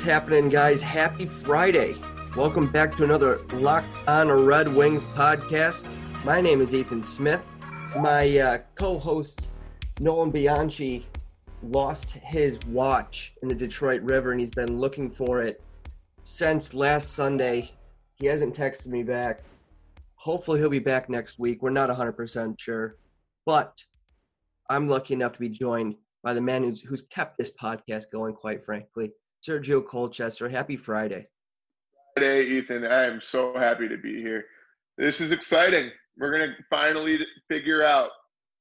What's happening, guys? Happy Friday. Welcome back to another Locked on Red Wings podcast. My name is Ethan Smith. My uh, co host, Nolan Bianchi, lost his watch in the Detroit River and he's been looking for it since last Sunday. He hasn't texted me back. Hopefully, he'll be back next week. We're not 100% sure. But I'm lucky enough to be joined by the man who's, who's kept this podcast going, quite frankly, Sergio Colchester. Happy Friday. Friday, Ethan. I am so happy to be here. This is exciting. We're going to finally figure out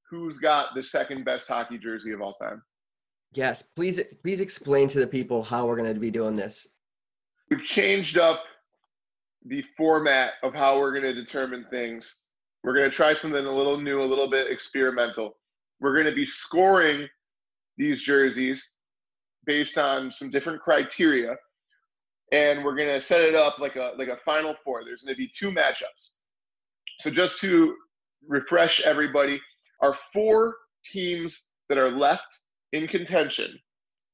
who's got the second best hockey jersey of all time. Yes, please please explain to the people how we're going to be doing this. We've changed up the format of how we're going to determine things. We're going to try something a little new, a little bit experimental. We're going to be scoring these jerseys based on some different criteria and we're going to set it up like a like a final four. There's going to be two matchups. So just to refresh everybody our four teams that are left in contention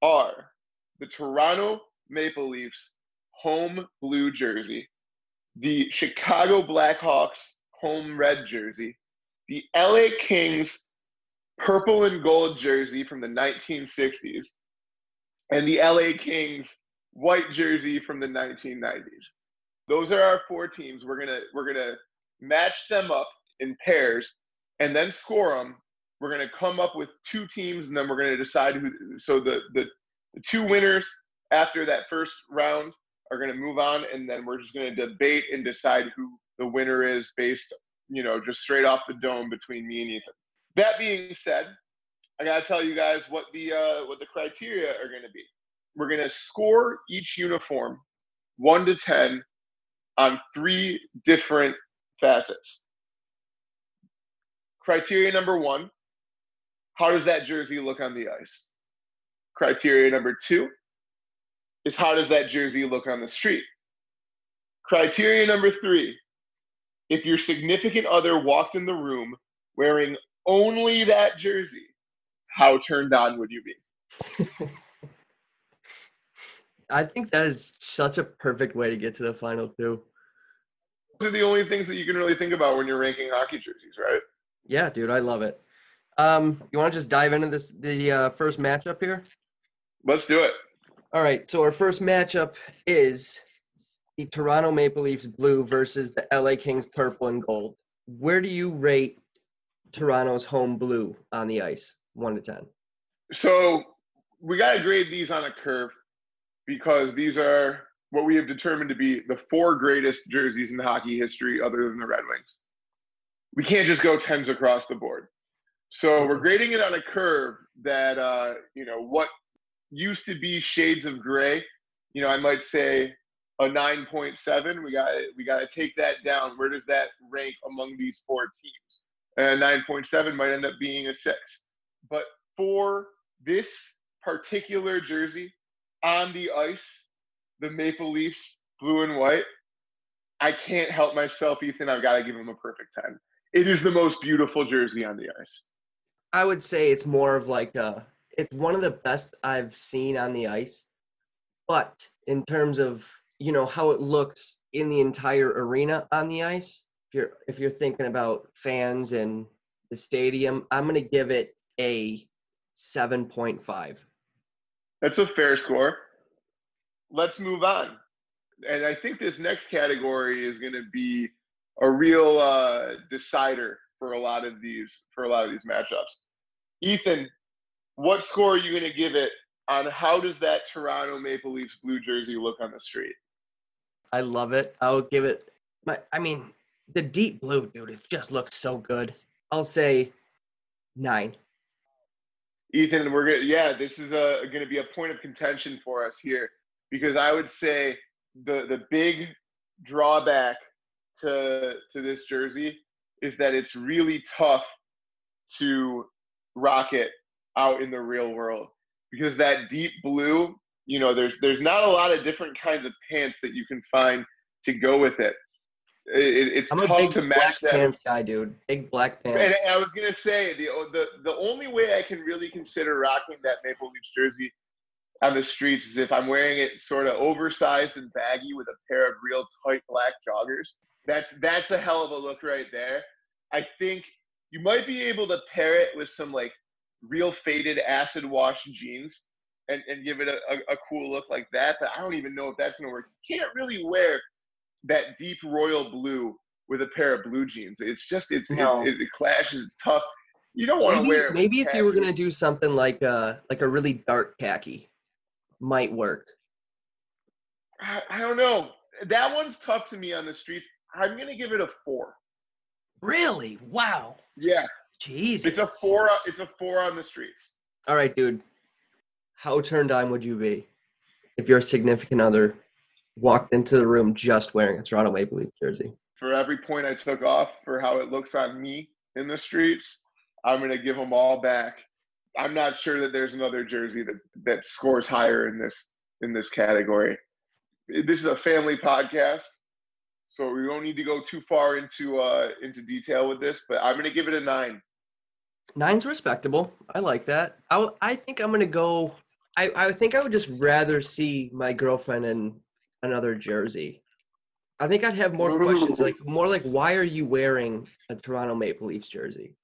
are the Toronto Maple Leafs home blue jersey, the Chicago Blackhawks home red jersey, the LA Kings purple and gold jersey from the 1960s, and the LA Kings white jersey from the 1990s. Those are our four teams. We're gonna we're gonna match them up in pairs and then score them. We're gonna come up with two teams, and then we're gonna decide who. So the the, the two winners after that first round are gonna move on, and then we're just gonna debate and decide who the winner is based, you know, just straight off the dome between me and Ethan. That being said, I gotta tell you guys what the uh, what the criteria are gonna be. We're gonna score each uniform one to ten on three different facets. Criteria number one: How does that jersey look on the ice? Criteria number two is how does that jersey look on the street? Criteria number three: If your significant other walked in the room wearing only that jersey, how turned on would you be? I think that is such a perfect way to get to the final two. Those are the only things that you can really think about when you're ranking hockey jerseys, right? Yeah, dude, I love it. Um, you want to just dive into this the uh, first matchup here? Let's do it. All right, so our first matchup is the Toronto Maple Leafs blue versus the LA Kings purple and gold. Where do you rate Toronto's home blue on the ice, one to ten? So we got to grade these on a curve because these are what we have determined to be the four greatest jerseys in hockey history, other than the Red Wings. We can't just go tens across the board. So we're grading it on a curve that uh, you know what used to be shades of gray. You know, I might say a 9.7. We got we got to take that down. Where does that rank among these four teams? And 9.7 might end up being a six. But for this particular jersey on the ice, the Maple Leafs blue and white, I can't help myself, Ethan. I've got to give him a perfect 10. It is the most beautiful jersey on the ice. I would say it's more of like a, it's one of the best I've seen on the ice. But in terms of, you know, how it looks in the entire arena on the ice, if you're if you're thinking about fans and the stadium, I'm going to give it a 7.5. That's a fair score. Let's move on. And I think this next category is going to be a real uh, decider for a lot of these for a lot of these matchups. Ethan, what score are you going to give it on how does that Toronto Maple Leafs blue jersey look on the street? I love it. I'll give it my I mean, the deep blue, dude, it just looks so good. I'll say 9. Ethan, we're gonna yeah, this is uh, a going to be a point of contention for us here because I would say the the big drawback to to this jersey is that it's really tough to rock it out in the real world because that deep blue, you know, there's there's not a lot of different kinds of pants that you can find to go with it. It it's I'm tough to match that. pants guy, dude. Big black pants. And I was gonna say the the the only way I can really consider rocking that Maple Leafs jersey on the streets is if I'm wearing it sort of oversized and baggy with a pair of real tight black joggers. That's that's a hell of a look right there. I think you might be able to pair it with some like real faded acid wash jeans and, and give it a, a, a cool look like that. But I don't even know if that's gonna work. You can't really wear that deep royal blue with a pair of blue jeans. It's just it's No. it, it clashes. It's tough. You don't want to wear. maybe if you were gonna do something like uh like a really dark khaki, might work. I, I don't know. That one's tough to me on the streets. I'm gonna give it a four. Really? Wow. Yeah, Jeez. it's a four. It's a four on the streets. All right, dude. How turned on would you be if your significant other walked into the room just wearing a Toronto Maple Leaf jersey? For every point I took off for how it looks on me in the streets, I'm gonna give them all back. I'm not sure that there's another jersey that that scores higher in this in this category. This is a family podcast, so we don't need to go too far into uh, into detail with this. But I'm gonna give it a nine. Nine's respectable. I like that. I, w- I think I'm gonna go. I, I think I would just rather see my girlfriend in another jersey. I think I'd have more questions, like more like why are you wearing a Toronto Maple Leafs jersey?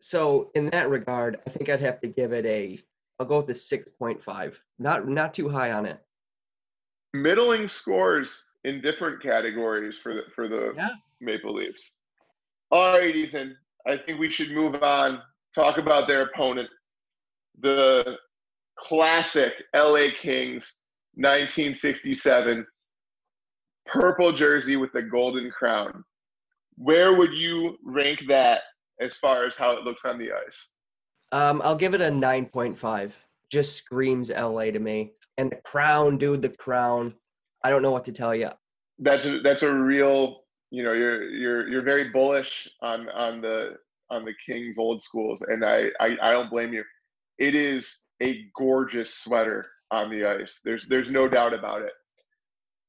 So in that regard, I think I'd have to give it a. I'll go with a six point five. Not not too high on it. middling scores in different categories for the for the Yeah. Maple Leafs. All right, Ethan. I think we should move on. Talk about their opponent, the classic LA Kings, 1967, purple jersey with the golden crown. Where would you rank that as far as how it looks on the ice? Um, I'll give it a nine point five. Just screams LA to me. And the crown, dude, the crown. I don't know what to tell you. that's a, that's a real you know you're you're you're very bullish on on the on the Kings old schools and I, I I don't blame you. It is a gorgeous sweater on the ice. There's there's no doubt about it.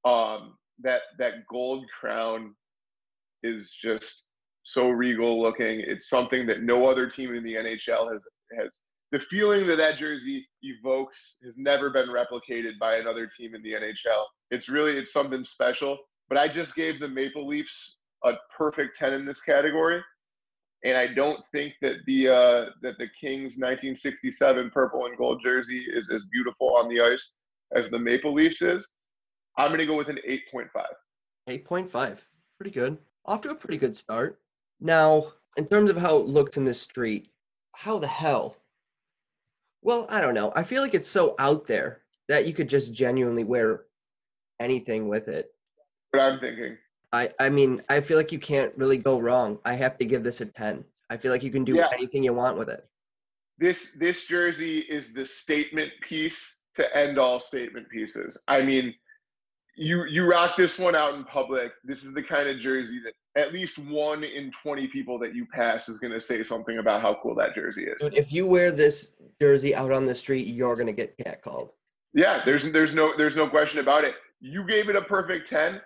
Um that that gold crown is just so regal looking. It's something that no other team in the NHL has has the feeling that that jersey evokes has never been replicated by another team in the NHL. It's really it's something special. But I just gave the Maple Leafs a perfect ten in this category, and I don't think that the uh, that the Kings 1967 purple and gold jersey is as beautiful on the ice as the Maple Leafs is. I'm gonna go with an 8.5. 8.5. Pretty good. Off to a pretty good start. Now, in terms of how it looks in the street, how the hell? Well, I don't know. I feel like it's so out there that you could just genuinely wear anything with it. But I'm thinking, I, I mean, I feel like you can't really go wrong. I have to give this a 10. I feel like you can do Yeah. anything you want with it. this this jersey is the statement piece to end all statement pieces. I mean, you you rock this one out in public. This is the kind of jersey that at least one in 20 people that you pass is going to say something about how cool that jersey is. Dude, if you wear this jersey out on the street, you're going to get catcalled. Yeah, there's there's no there's no question about it. You gave it a perfect 10.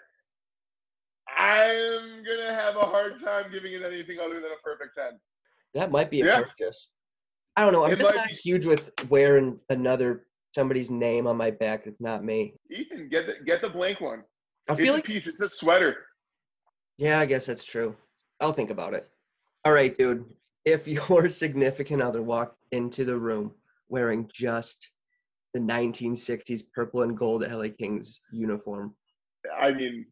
I'm going to have a hard time giving it anything other than a perfect 10. That might be a Yeah. purchase. I don't know. I'm It just not be- huge with wearing another somebody's name on my back. It's not me. Ethan, get the get the blank one. I It's feel a like piece, it's a sweater. Yeah, I guess that's true. I'll think about it. All right, dude. If your significant other walked into the room wearing just the 1960s purple and gold LA Kings uniform, I mean,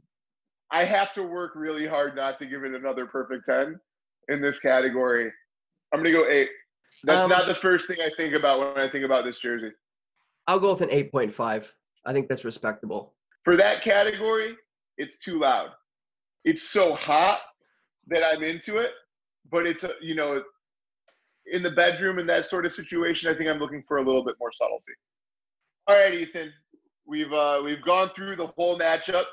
I have to work really hard not to give it another perfect 10 in this category. I'm going to go eight. That's Um, not the first thing I think about when I think about this jersey. I'll go with an 8.5. I think that's respectable. For that category, it's too loud. It's so hot that I'm into it, but it's, you know, in the bedroom and that sort of situation, I think I'm looking for a little bit more subtlety. All right, Ethan, we've uh, we've gone through the whole matchup,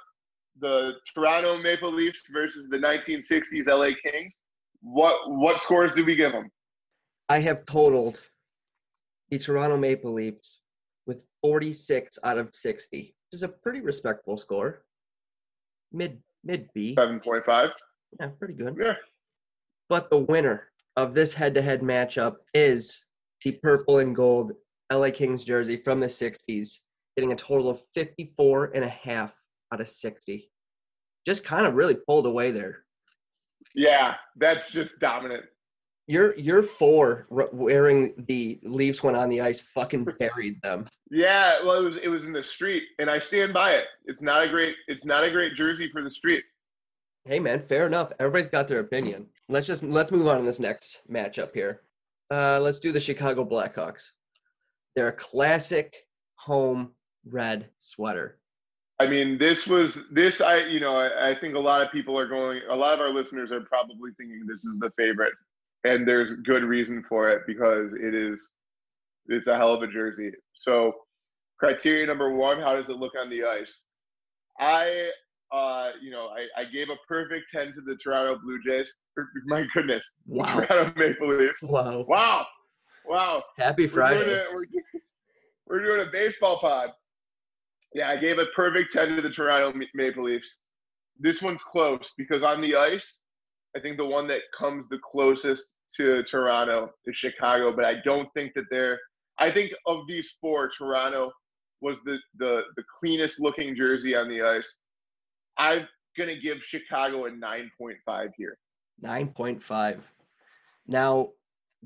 the Toronto Maple Leafs versus the 1960s LA Kings. What what scores do we give them? I have totaled the Toronto Maple Leafs 46 out of 60, which is a pretty respectable score. Mid mid B. Seven point five. Yeah, pretty good. Yeah. But the winner of this head-to-head matchup is the purple and gold LA Kings jersey from the 60s, getting a total of 54 and a half out of 60. Just kind of really pulled away there. Yeah, that's just dominant. Your your four wearing the Leafs one on the ice fucking buried them. Yeah, well, it was it was in the street, and I stand by it. It's not a great it's not a great jersey for the street. Hey man, fair enough. Everybody's got their opinion. Let's just let's move on to this next matchup here. Uh, let's do the Chicago Blackhawks. They're a classic home red sweater. I mean, this was this. I you know I, I think a lot of people are going. A lot of our listeners are probably thinking this is the favorite, and there's good reason for it because it is. It's a hell of a jersey. So, criteria number one: How does it look on the ice? I uh, you know, I, I gave a perfect 10 to the Toronto Blue Jays. My goodness. Wow. Toronto Maple Leafs. Wow. Wow. Wow. Happy We're Friday. doing, a, we're, doing, we're doing a baseball pod. Yeah, I gave a perfect 10 to the Toronto Maple Leafs. This one's close because on the ice, I think the one that comes the closest to Toronto is Chicago, but I don't think that they're. I think of these four, Toronto was the the the cleanest looking jersey on the ice. I'm gonna give Chicago a 9.5 here. 9.5. Now,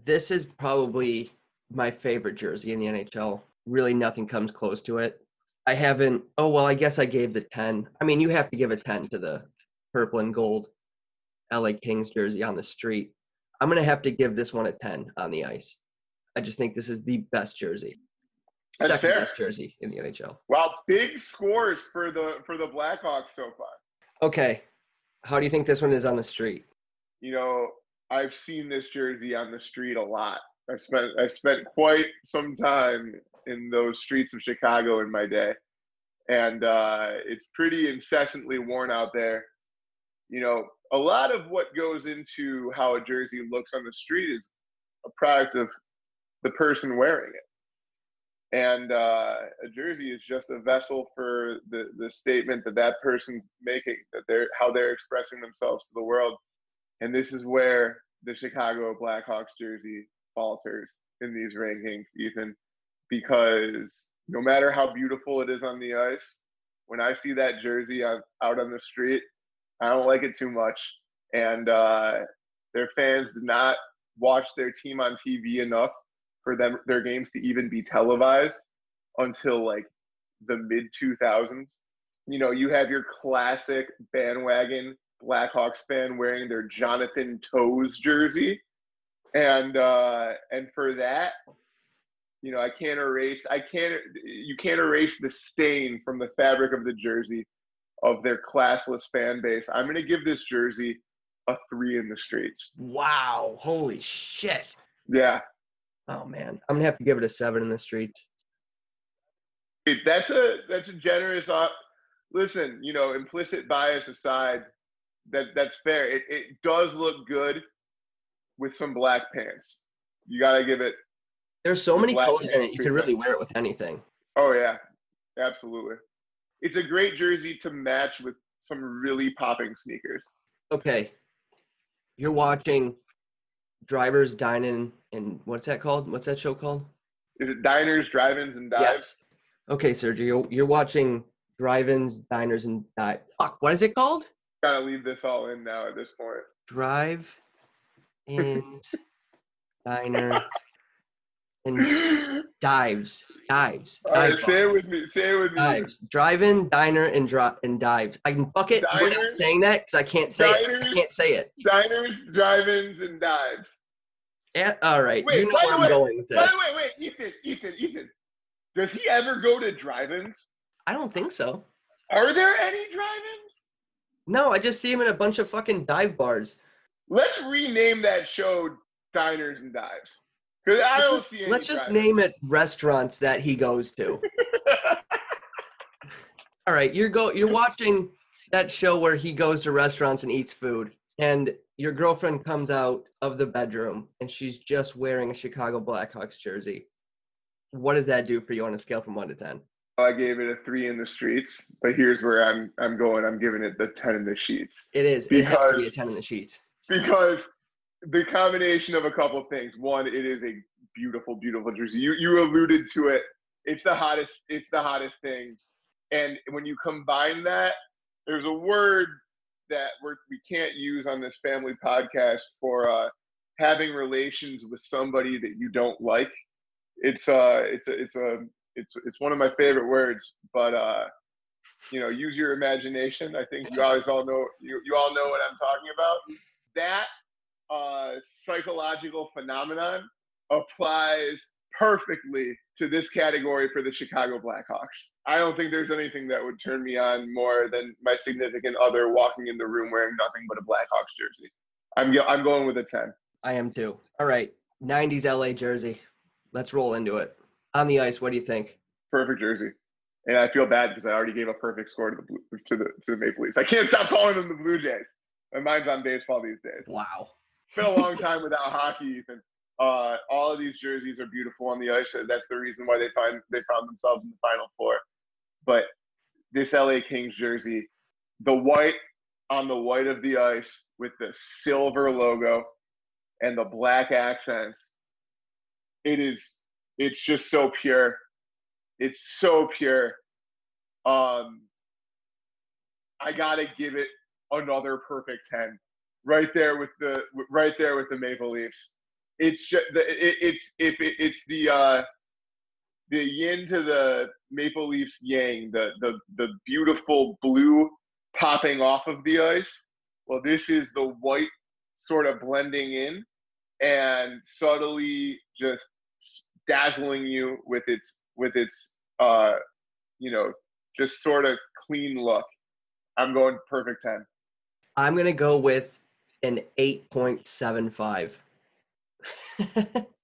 this is probably my favorite jersey in the NHL. Really, nothing comes close to it. I haven't, oh, well, I guess I gave the 10. I mean, you have to give a 10 to the purple and gold LA Kings jersey on the street. I'm going to have to give this one a 10 on the ice. I just think this is the best jersey. That's Second fair. best jersey in the NHL. Wow, big scores for the for the Blackhawks so far. Okay. How do you think this one is on the street? you know, I've seen this jersey on the street a lot. I spent I spent quite some time in those streets of Chicago in my day, and uh, it's pretty incessantly worn out there. You know, a lot of what goes into how a jersey looks on the street is a product of the person wearing it, and uh, a jersey is just a vessel for the the statement that that person's making, that they're how they're expressing themselves to the world. And this is where the Chicago Blackhawks jersey falters in these rankings, Ethan, because no matter how beautiful it is on the ice, when I see that jersey out, out on the street, I don't like it too much. And uh, their fans did not watch their team on TV enough for them their games to even be televised until like the mid 2000s. You know, you have your classic bandwagon Blackhawks fan wearing their Jonathan Toews jersey, and uh, and for that, you know, I can't erase, I can't, you can't erase the stain from the fabric of the jersey of their classless fan base. I'm gonna give this jersey a three in the streets. Wow. Holy shit. Yeah, Oh, man. I'm going to have to give it a seven in the street. It- that's a that's a generous. Op- Listen, you know, implicit bias aside, that that's fair. It it does look good with some black pants. You gotta give it. There's so many colors in it. You can really wear it with anything. Oh yeah, absolutely. It's a great jersey to match with some really popping sneakers. Okay. You're watching Drivers Dining and what's that called? What's that show called? Is it diners, drive-ins, and dives? Yes. Okay, Sergio, you're, you're watching Drive-ins, Diners, and Dive. Fuck, what is it called? Gotta leave this all in now at this point. Drive and Diner and Dives. Dives. all right, say it with me. Say it with me. Dives. Drive-in, diner, and drop and dives. I can fuck it. We're not Diners, saying that because I can't say it. I diners. can't say it. Diners, drive-ins, and dives. Yeah, all right. Wait, you know where I'm way- going with this. By the way, wait, Ethan, Ethan, Ethan. Does he ever go to drive-ins? I don't think so. Are there any drive-ins? No, I just see him in a bunch of fucking dive bars. Let's rename that show Diners and Dives. Because I Let's don't just, see any. let's just name it restaurants that he goes to. all right, you're go you're watching that show where he goes to restaurants and eats food, and your girlfriend comes out of the bedroom and she's just wearing a Chicago Blackhawks jersey. What does that do for you on a scale from one to ten? I gave it a three in the streets, but here's where I'm I'm going. I'm giving it the ten in the sheets It is. It has to be a ten in the sheets. because the combination of a couple things. One, it is a beautiful, beautiful jersey. You you alluded to it. It's the hottest. It's the hottest thing. And when you combine that, there's a word that we're, we can't use on this family podcast for uh, having relations with somebody that you don't like. It's uh, it's a, it's a, it's it's one of my favorite words. But uh, you know, use your imagination. I think you always all know you you all know what I'm talking about. That uh, psychological phenomenon applies perfectly to this category for the Chicago Blackhawks. I don't think there's anything that would turn me on more than my significant other walking in the room wearing nothing but a Blackhawks jersey. I'm I'm going with a 10. I am too. All right, 90s LA jersey. Let's roll into it. On the ice, what do you think? Perfect jersey. And I feel bad because I already gave a perfect score to the Blue, to the to the Maple Leafs. I can't stop calling them the Blue Jays. My mind's on baseball these days. Wow. Been a long time without hockey, Ethan. Uh, all of these jerseys are beautiful on the ice. That's the reason why they find they found themselves in the final four. But this LA Kings jersey, the white on the white of the ice with the silver logo and the black accents, it is it's just so pure. It's so pure. Um, I gotta give it another perfect ten, right there with the right there with the Maple Leafs it's just it, it's if it, it's the uh, the yin to the Maple Leafs yang, the the the beautiful blue popping off of the ice. Well, this is the white sort of blending in and subtly just dazzling you with its with its uh you know just sort of clean look. I'm going perfect 10. I'm going to go with an 8.75.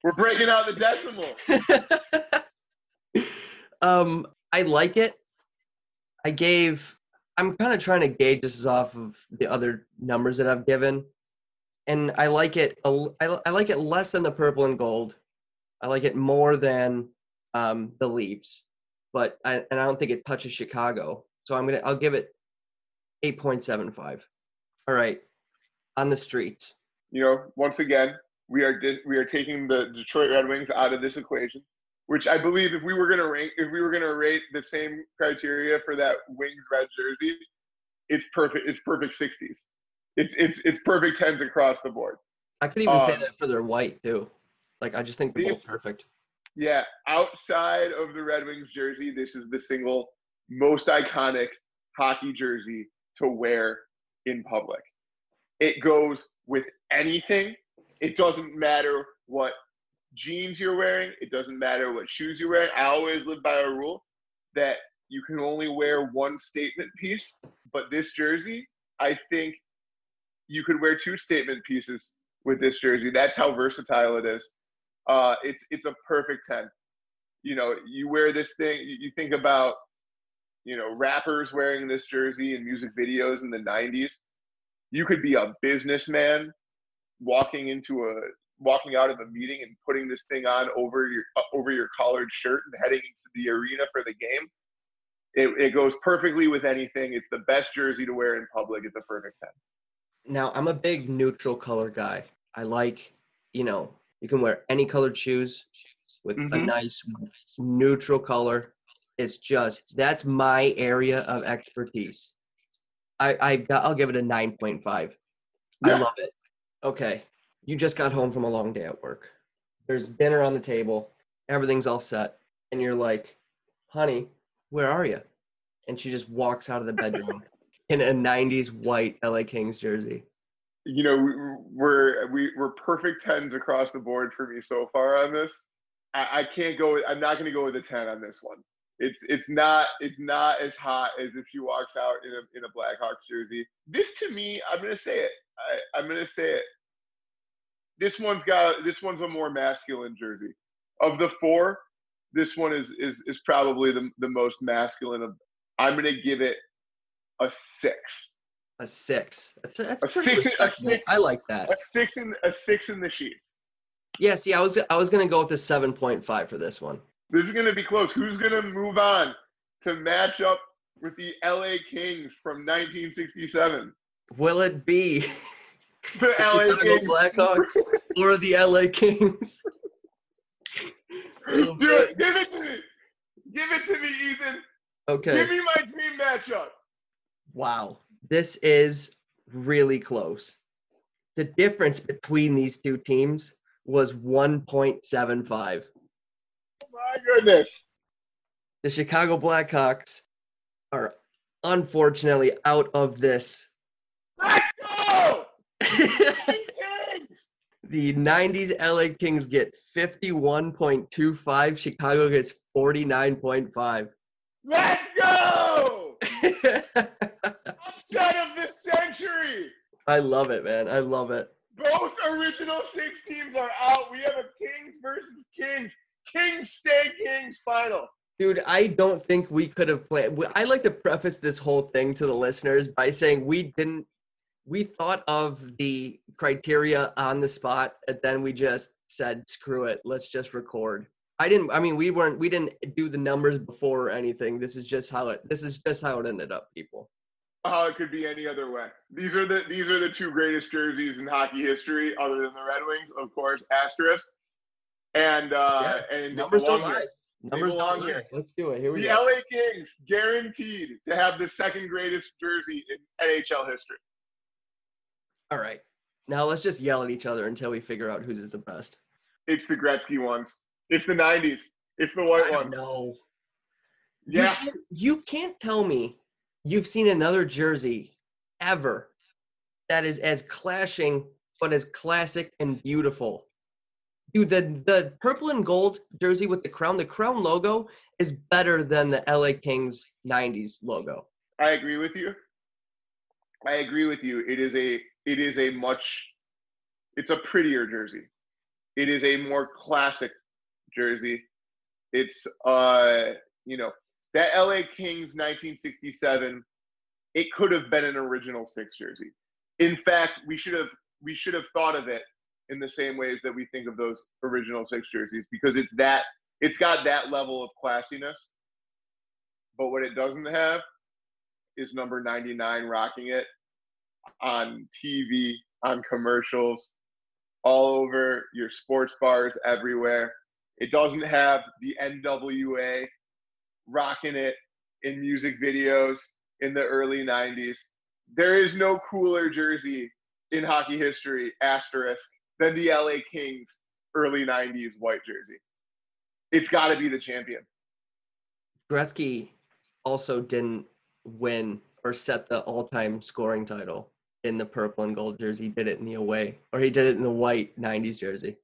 We're breaking out the decimal. um, I like it. I gave. I'm kind of trying to gauge this off of the other numbers that I've given, and I like it. I, I like it less than the purple and gold. I like it more than um, the Leaves, but I, and I don't think it touches Chicago. So I'm gonna. I'll give it 8.75. All right, on the streets. You know, once again, we are di- we are taking the Detroit Red Wings out of this equation, which I believe if we were going to rank, if we were going to rate the same criteria for that Wings red jersey, it's perfect. It's perfect sixties. It's it's it's perfect tens across the board. I could even um, say that for their white too. Like I just think they're both perfect. Yeah, outside of the Red Wings jersey, this is the single most iconic hockey jersey to wear in public. It goes with anything it doesn't matter what jeans you're wearing. It doesn't matter what shoes you're wearing. I always live by a rule that you can only wear one statement piece. But this jersey, I think you could wear two statement pieces with this jersey. That's how versatile it is. Uh, it's it's a perfect ten. You know, you wear this thing. You think about, you know, rappers wearing this jersey in music videos in the '90s. You could be a businessman walking into a walking out of a meeting and putting this thing on over your uh, over your collared shirt and heading into the arena for the game. It, it goes perfectly with anything. It's the best jersey to wear in public. It's a perfect 10. Now, I'm a big neutral color guy. I like, you know, you can wear any colored shoes with mm-hmm. a nice neutral color. It's just that's my area of expertise. I, I I'll give it a 9.5. Yeah. I love it okay, you just got home from a long day at work. There's dinner on the table, everything's all set, and you're like, honey, where are you? And she just walks out of the bedroom in a 90s white LA Kings jersey. You know, we're we, we're perfect tens across the board for me so far on this. I, I can't go. I'm not going to go with a ten on this one. It's it's not it's not as hot as if she walks out in a in a Blackhawks jersey. This to me, I'm going to say it. I, I'm gonna say it. This one's got this one's a more masculine jersey. Of the four, this one is is is probably the the most masculine of. I'm gonna give it a six. A six. That's a, that's a six. A six. I like that. A six in a six in the sheets. Yeah. See, I was I was gonna go with a seven point five for this one. This is gonna be close. Who's gonna move on to match up with the LA Kings from 1967? Will it be the LA Kings. Blackhawks or the LA Kings? It. Give it to me. Give it to me, Ethan. Okay. Give me my dream matchup. Wow. This is really close. The difference between these two teams was 1.75. My goodness. The Chicago Blackhawks are unfortunately out of this. Let's go! The 90s LA Kings get 51.25, Chicago gets 49.5. Let's go! Upset of the century! I love it, man. I love it. Both original six teams are out. We have a Kings versus Kings. Kings stay Kings final. Dude, I don't think we could have planned. I like to preface this whole thing to the listeners by saying we didn't. We thought of the criteria on the spot, and then we just said, "Screw it, let's just record." I didn't. I mean, we weren't. We didn't do the numbers before or anything. This is just how it. This is just how it ended up, people. How it could be any other way. These are the these are the two greatest jerseys in hockey history, other than the Red Wings, of course. Asterisk. And uh, and Numbers don't lie. here. Numbers don't lie. here. Let's do it. Here we The go. LA Kings guaranteed to have the second greatest jersey in NHL history. All right. Now let's just yell at each other until we figure out whose is the best. It's the Gretzky ones. It's the '90s. It's the white one. No. Yeah. You can't, you can't tell me you've seen another jersey ever that is as clashing but as classic and beautiful. Dude, the, the purple and gold jersey with the crown, the crown logo is better than the LA Kings 90s logo. I agree with you. I agree with you. It is a it is a much it's a prettier jersey. It is a more classic jersey. It's uh you know that LA Kings 1967 it could have been an original six jersey. In fact, we should have we should have thought of it in the same ways that we think of those original six jerseys because it's that it's got that level of classiness. But what it doesn't have is number 99 rocking it on TV, on commercials, all over your sports bars everywhere. It doesn't have the NWA rocking it in music videos in the early 90s. There is no cooler jersey in hockey history, asterisk, than the LA Kings early 90s white jersey. It's got to be the champion. Gretzky also didn't win or set the all-time scoring title in the purple and gold jersey. He did it in the away, or he did it in the white '90s jersey.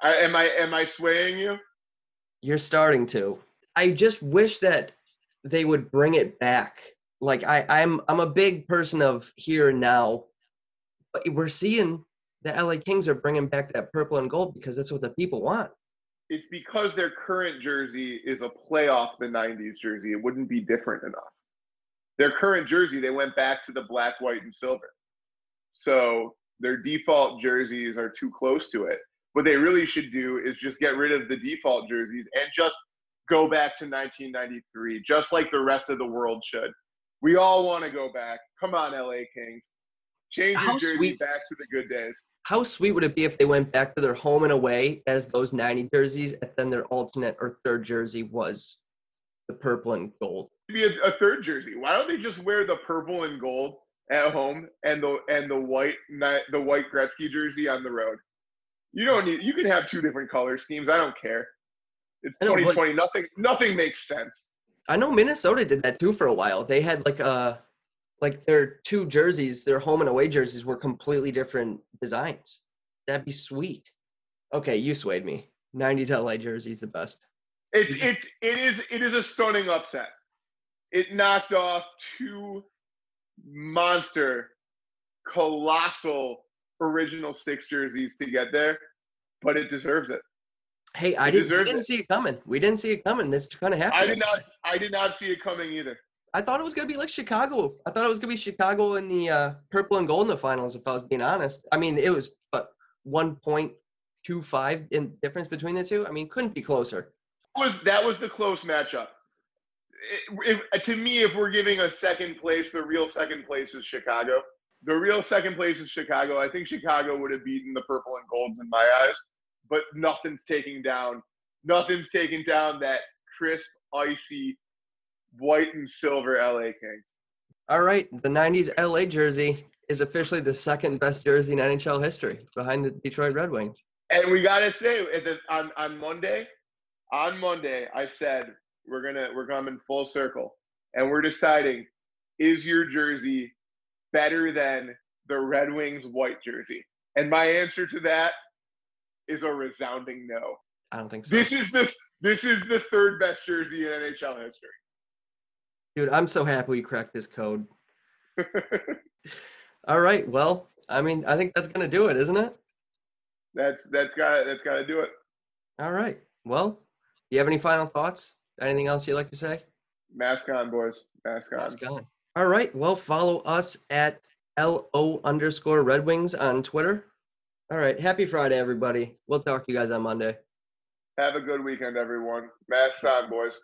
I, am I am I swaying you? You're starting to. I just wish that they would bring it back. Like I, I'm, I'm a big person of here and now, but we're seeing the LA Kings are bringing back that purple and gold because that's what the people want. It's because their current jersey is a playoff the 90s jersey. It wouldn't be different enough. Their current jersey, they went back to the black, white, and silver. So their default jerseys are too close to it. What they really should do is just get rid of the default jerseys and just go back to 1993, just like the rest of the world should. We all want to go back. Come on, LA Kings. Change your How jersey sweet- back to the good days. How sweet would it be if they went back to their home and away as those 90 jerseys, and then their alternate or third jersey was the purple and gold? be a, a third jersey. Why don't they just wear the purple and gold at home and the and the white the white Gretzky jersey on the road? You don't need. You can have two different color schemes. I don't care. It's I know, but- 2020. Nothing nothing makes sense. I know Minnesota did that too for a while. They had like uh like their two jerseys, their home and away jerseys were completely different designs. That'd be sweet. Okay, you swayed me. 90s LA jersey's the best. It's it's it is it is a stunning upset. It knocked off two monster, colossal original six jerseys to get there, but it deserves it. Hey, I It didn't, we didn't it. see it coming. We didn't see it coming. This kind of happened. I did not I did not see it coming either. I thought it was gonna be like Chicago. I thought it was gonna be Chicago in the uh, purple and gold in the finals. If I was being honest, I mean it was but one point two five in difference between the two. I mean, couldn't be closer. was that was the close matchup. If, if- to me, if we're giving a second place, the real second place is Chicago. The real second place is Chicago. I think Chicago would have beaten the purple and golds in my eyes, but nothing's taking down nothing's taking down that crisp, icy, white and silver LA Kings. All right, the '90s LA jersey is officially the second best jersey in NHL history, behind the Detroit Red Wings. And we gotta say, on on Monday, on Monday, I said we're gonna we're coming full circle, and we're deciding is your jersey better than the Red Wings white jersey? And my answer to that is a resounding no. I don't think so. This is the this is the third best jersey in NHL history. Dude, I'm so happy we cracked this code. All right. Well, I mean, I think that's gonna do it, isn't it? That's that's got that's got to do it. All right. Well, do you have any final thoughts? Anything else you'd like to say? Mask on, boys. Mask on. Mask on. All right. Well, follow us at LO underscore Red Wings on Twitter. All right. Happy Friday, everybody. We'll talk to you guys on Monday. Have a good weekend, everyone. Mask on, boys.